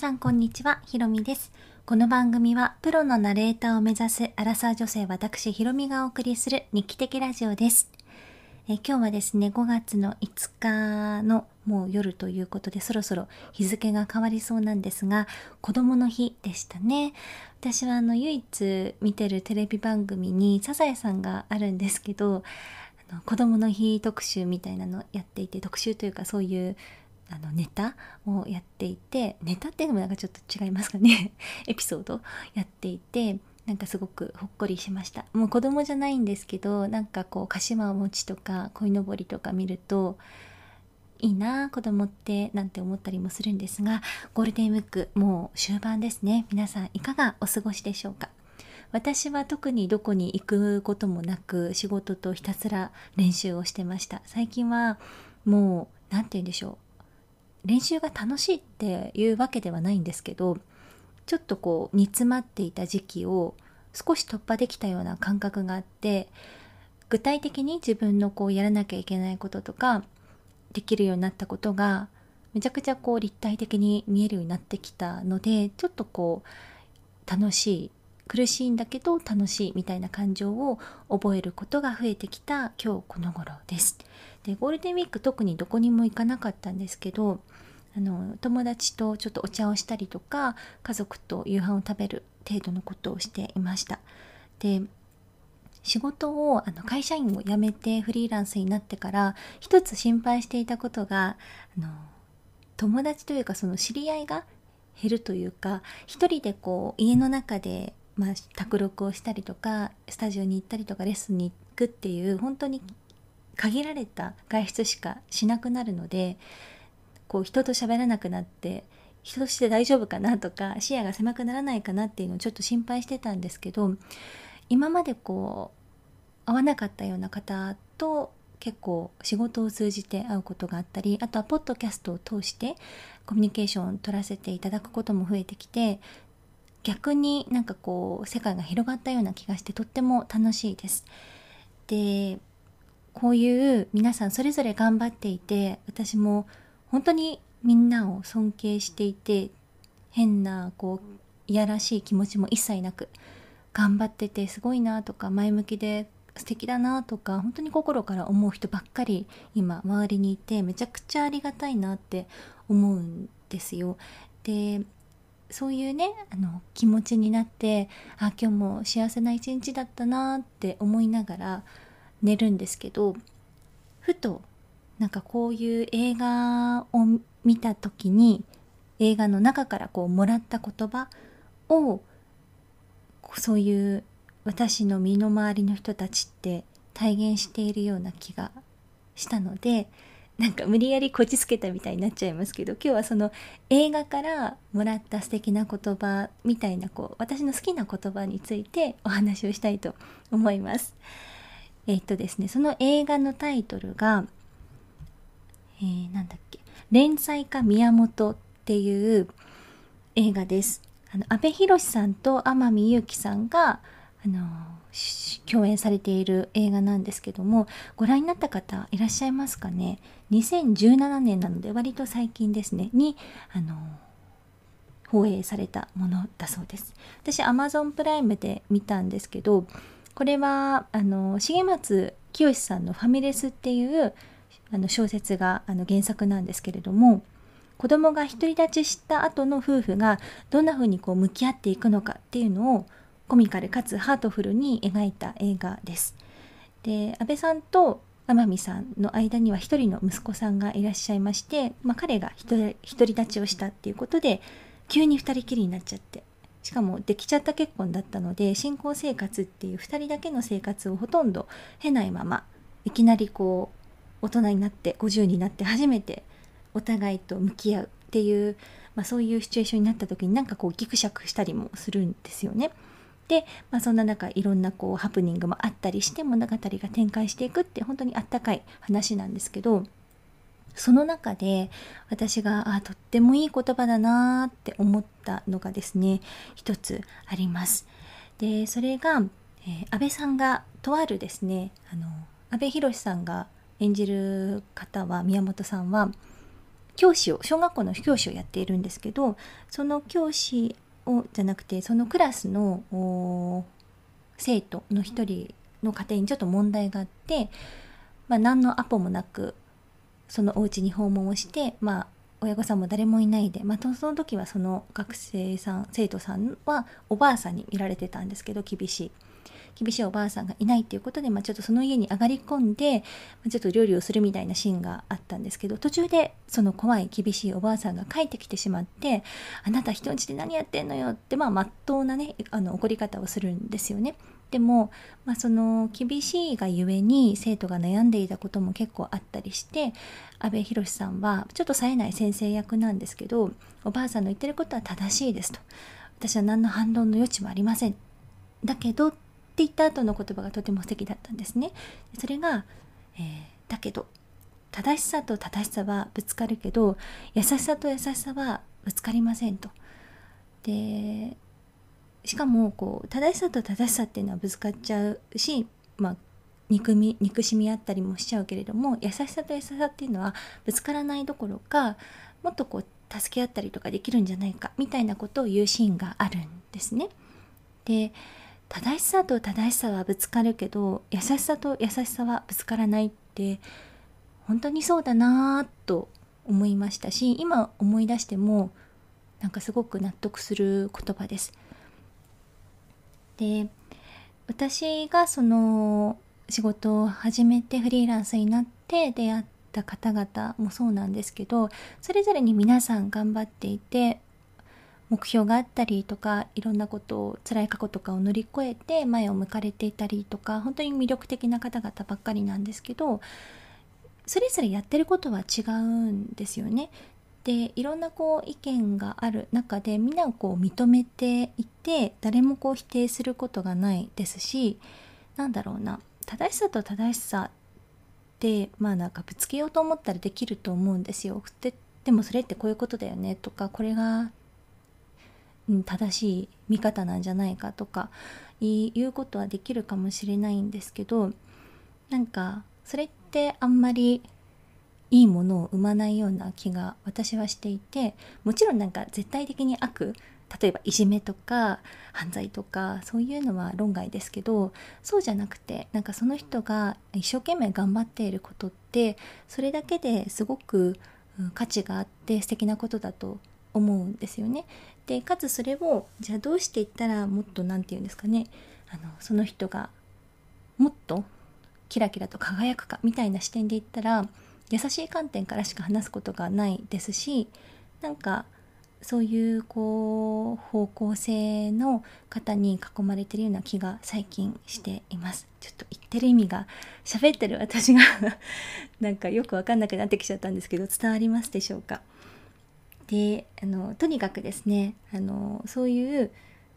さんこんにちは、ひろみです。この番組はプロのナレーターを目指すアラサー女性私ひろみがお送りする日記的ラジオです。え今日はですね、5月の5日のもう夜ということでそろそろ日付が変わりそうなんですが、子供の日でしたね。私はあの唯一見てるテレビ番組にサザエさんがあるんですけど、あの子供の日特集みたいなのやっていて、特集というかそういうあのネタをやっていてネタっていうのもなんかちょっと違いますかね。エピソードやっていてなんかすごくほっこりしました。もう子供じゃないんですけどなんかこう鹿島餅とか鯉のぼりとか見るといいな子供ってなんて思ったりもするんですがゴールデンウィークもう終盤ですね。皆さんいかがお過ごしでしょうか？私は特にどこに行くこともなく仕事とひたすら練習をしてました。最近はもう何て言うんでしょう。練習が楽しいっていうわけではないんですけどちょっとこう煮詰まっていた時期を少し突破できたような感覚があって具体的に自分のこうやらなきゃいけないこととかできるようになったことがめちゃくちゃこう立体的に見えるようになってきたのでちょっとこう楽しい苦しいんだけど楽しいみたいな感情を覚えることが増えてきた今日この頃です。でゴールデンウィーク特にどこにも行かなかったんですけどあの友達とちょっとお茶をしたりとか家族と夕飯を食べる程度のことをしていましたで仕事をあの会社員を辞めてフリーランスになってから一つ心配していたことがあの友達というかその知り合いが減るというか一人でこう家の中でまあ、卓録をしたりとかスタジオに行ったりとかレッスンに行くっていう本当に限られた外出しかしなくなるのでこう人と喋らなくなって人として大丈夫かなとか視野が狭くならないかなっていうのをちょっと心配してたんですけど今までこう会わなかったような方と結構仕事を通じて会うことがあったりあとはポッドキャストを通してコミュニケーションを取らせていただくことも増えてきて逆になんかこう世界が広がったような気がしてとっても楽しいです。でこういう皆さんそれぞれ頑張っていて私も本当にみんなを尊敬していて変なこういやらしい気持ちも一切なく頑張っててすごいなとか前向きで素敵だなとか本当に心から思う人ばっかり今周りにいてめちゃくちゃありがたいなって思うんですよ。でそういうねあの気持ちになってあ今日も幸せな一日だったなって思いながら寝るんですけどふとなんかこういう映画を見た時に映画の中からこうもらった言葉をそういう私の身の回りの人たちって体現しているような気がしたのでなんか無理やりこじつけたみたいになっちゃいますけど今日はその映画からもらった素敵な言葉みたいなこう私の好きな言葉についてお話をしたいと思います。えっとですねその映画のタイトルが、えー、なんだっけ連載家宮本っていう映画です。あの阿部寛さんと天海祐希さんがあの共演されている映画なんですけどもご覧になった方いらっしゃいますかね？2017年なので割と最近ですねにあの放映されたものだそうです。私 Amazon プライムで見たんですけどこれはあの重松清さんの「ファミレス」っていうあの小説があの原作なんですけれども子供が独り立ちした後の夫婦がどんな風にこう向き合っていくのかっていうのをコミカルかつハートフルに描いた映画です。で安倍さんと天海さんの間には一人の息子さんがいらっしゃいまして、まあ、彼が独り立ちをしたっていうことで急に2人きりになっちゃってしかもできちゃった結婚だったので新婚生活っていう2人だけの生活をほとんど経ないままいきなりこう大人になって50になって初めてお互いと向き合うっていう、まあ、そういうシチュエーションになった時になんかこうギクシャクしたりもするんですよね。で、まあ、そんな中いろんなこうハプニングもあったりして物語が展開していくって本当にあったかい話なんですけどその中で私があとってもいい言葉だなって思ったのがですね一つあります。でそれが、えー、安倍さんがとあるですねあの安倍博さんが演じる方は宮本さんは教師を小学校の教師をやっているんですけどその教師をじゃなくてそのクラスの生徒の一人の家庭にちょっと問題があって、まあ、何のアポもなくそのお家に訪問をして、まあ、親御さんも誰もいないで、まあ、その時はその学生さん生徒さんはおばあさんに見られてたんですけど厳しい。厳しいおばあさんがいないっていうことで、まあ、ちょっとその家に上がり込んで、まちょっと料理をするみたいなシーンがあったんですけど途中でその怖い厳しいおばあさんが帰ってきてしまって「あなた人んちで何やってんのよ」ってまあ真っ当なねあの怒り方をするんですよね。でも、まあ、その厳しいがゆえに生徒が悩んでいたことも結構あったりして阿部寛さんはちょっと冴えない先生役なんですけどおばあさんの言ってることは正しいですと私は何の反論の余地もありませんだけどっ言った後の言葉がとても素敵だったんですねそれが、えー、だけど正しさと正しさはぶつかるけど優しさと優しさはぶつかりませんとでしかもこう正しさと正しさっていうのはぶつかっちゃうし、まあ、憎み憎しみあったりもしちゃうけれども優しさと優しさっていうのはぶつからないどころかもっとこう助け合ったりとかできるんじゃないかみたいなことを言うシーンがあるんですね。で正しさと正しさはぶつかるけど優しさと優しさはぶつからないって本当にそうだなぁと思いましたし今思い出してもなんかすごく納得する言葉です。で私がその仕事を始めてフリーランスになって出会った方々もそうなんですけどそれぞれに皆さん頑張っていて目標があったりとかいろんなことを辛い過去とかを乗り越えて前を向かれていたりとか本当に魅力的な方々ばっかりなんですけどそれぞれやってることは違うんですよね。でいろんなこう意見がある中でみんなをこう認めていて誰もこう否定することがないですしなんだろうな正しさと正しさってまあなんかぶつけようと思ったらできると思うんですよ。でもそれってこういうことだよねとかこれが、正しい見方なんじゃないかとか言うことはできるかもしれないんですけどなんかそれってあんまりいいものを生まないような気が私はしていてもちろんなんか絶対的に悪例えばいじめとか犯罪とかそういうのは論外ですけどそうじゃなくてなんかその人が一生懸命頑張っていることってそれだけですごく価値があって素敵なことだと思うんですよね。でかつそれをじゃあどうしていったらもっと何て言うんですかね。あのその人がもっとキラキラと輝くかみたいな視点で言ったら優しい観点からしか話すことがないですしなんかそういうこう方向性の方に囲まれてるような気が最近しています。ちょっと言ってる意味が喋ってる私が なんかよく分かんなくなってきちゃったんですけど伝わりますでしょうか？であのとにかくですねあのそういう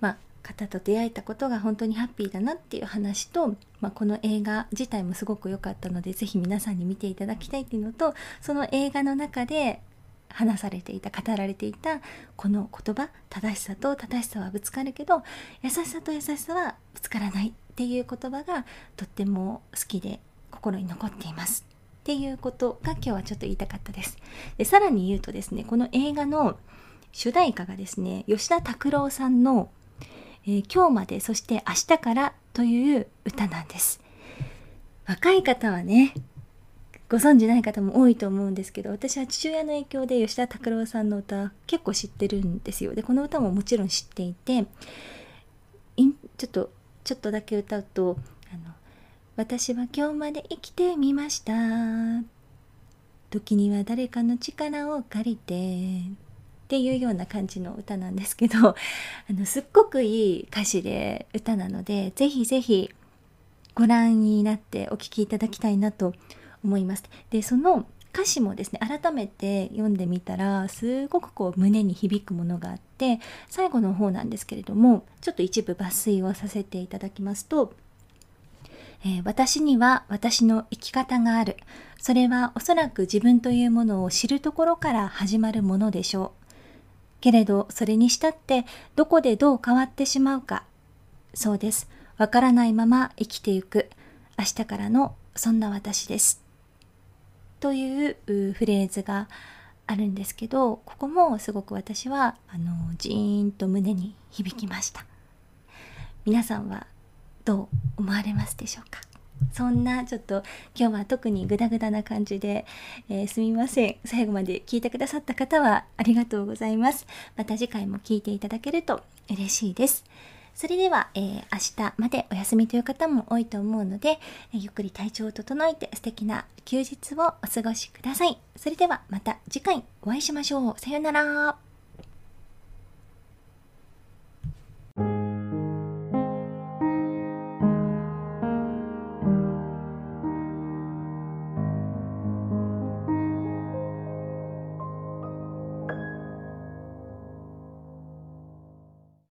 まあ方と出会えたことが本当にハッピーだなっていう話と、まあ、この映画自体もすごく良かったので是非皆さんに見ていただきたいっていうのとその映画の中で話されていた語られていたこの言葉正しさと正しさはぶつかるけど優しさと優しさはぶつからないっていう言葉がとっても好きで心に残っています。っていうことが今日はちょっと言いたかったです。でさらに言うとですねこの映画の主題歌がですね吉田拓郎さんのえー、今日までそして明日からという歌なんです。若い方はねご存じない方も多いと思うんですけど私は父親の影響で吉田拓郎さんの歌結構知ってるんですよ。でこの歌ももちろん知っていてちょっとちょっとだけ歌うとあの「私は今日まで生きてみました」時には誰かの力を借りてっていうような感じの歌なんですけど あのすっごくいい歌詞で歌なのでぜひぜひご覧になってお聴きいただきたいなと思います。でその歌詞もですね改めて読んでみたらすごくこう胸に響くものがあって最後の方なんですけれどもちょっと一部抜粋をさせていただきますとえー、私には私の生き方がある。それはおそらく自分というものを知るところから始まるものでしょう。けれどそれにしたってどこでどう変わってしまうか。そうです。わからないまま生きてゆく。明日からのそんな私です。というフレーズがあるんですけどここもすごく私はあのジーンと胸に響きました皆さんはどう思われますでしょうか？そんなちょっと今日は特にグダグダな感じで、えー、すみません最後まで聞いてくださった方はありがとうございますまた次回も聞いていただけると嬉しいですそれでは、えー、明日までお休みという方も多いと思うので、えー、ゆっくり体調を整えて素敵な休日をお過ごしください。それではまた次回お会いしましょう。さようなら。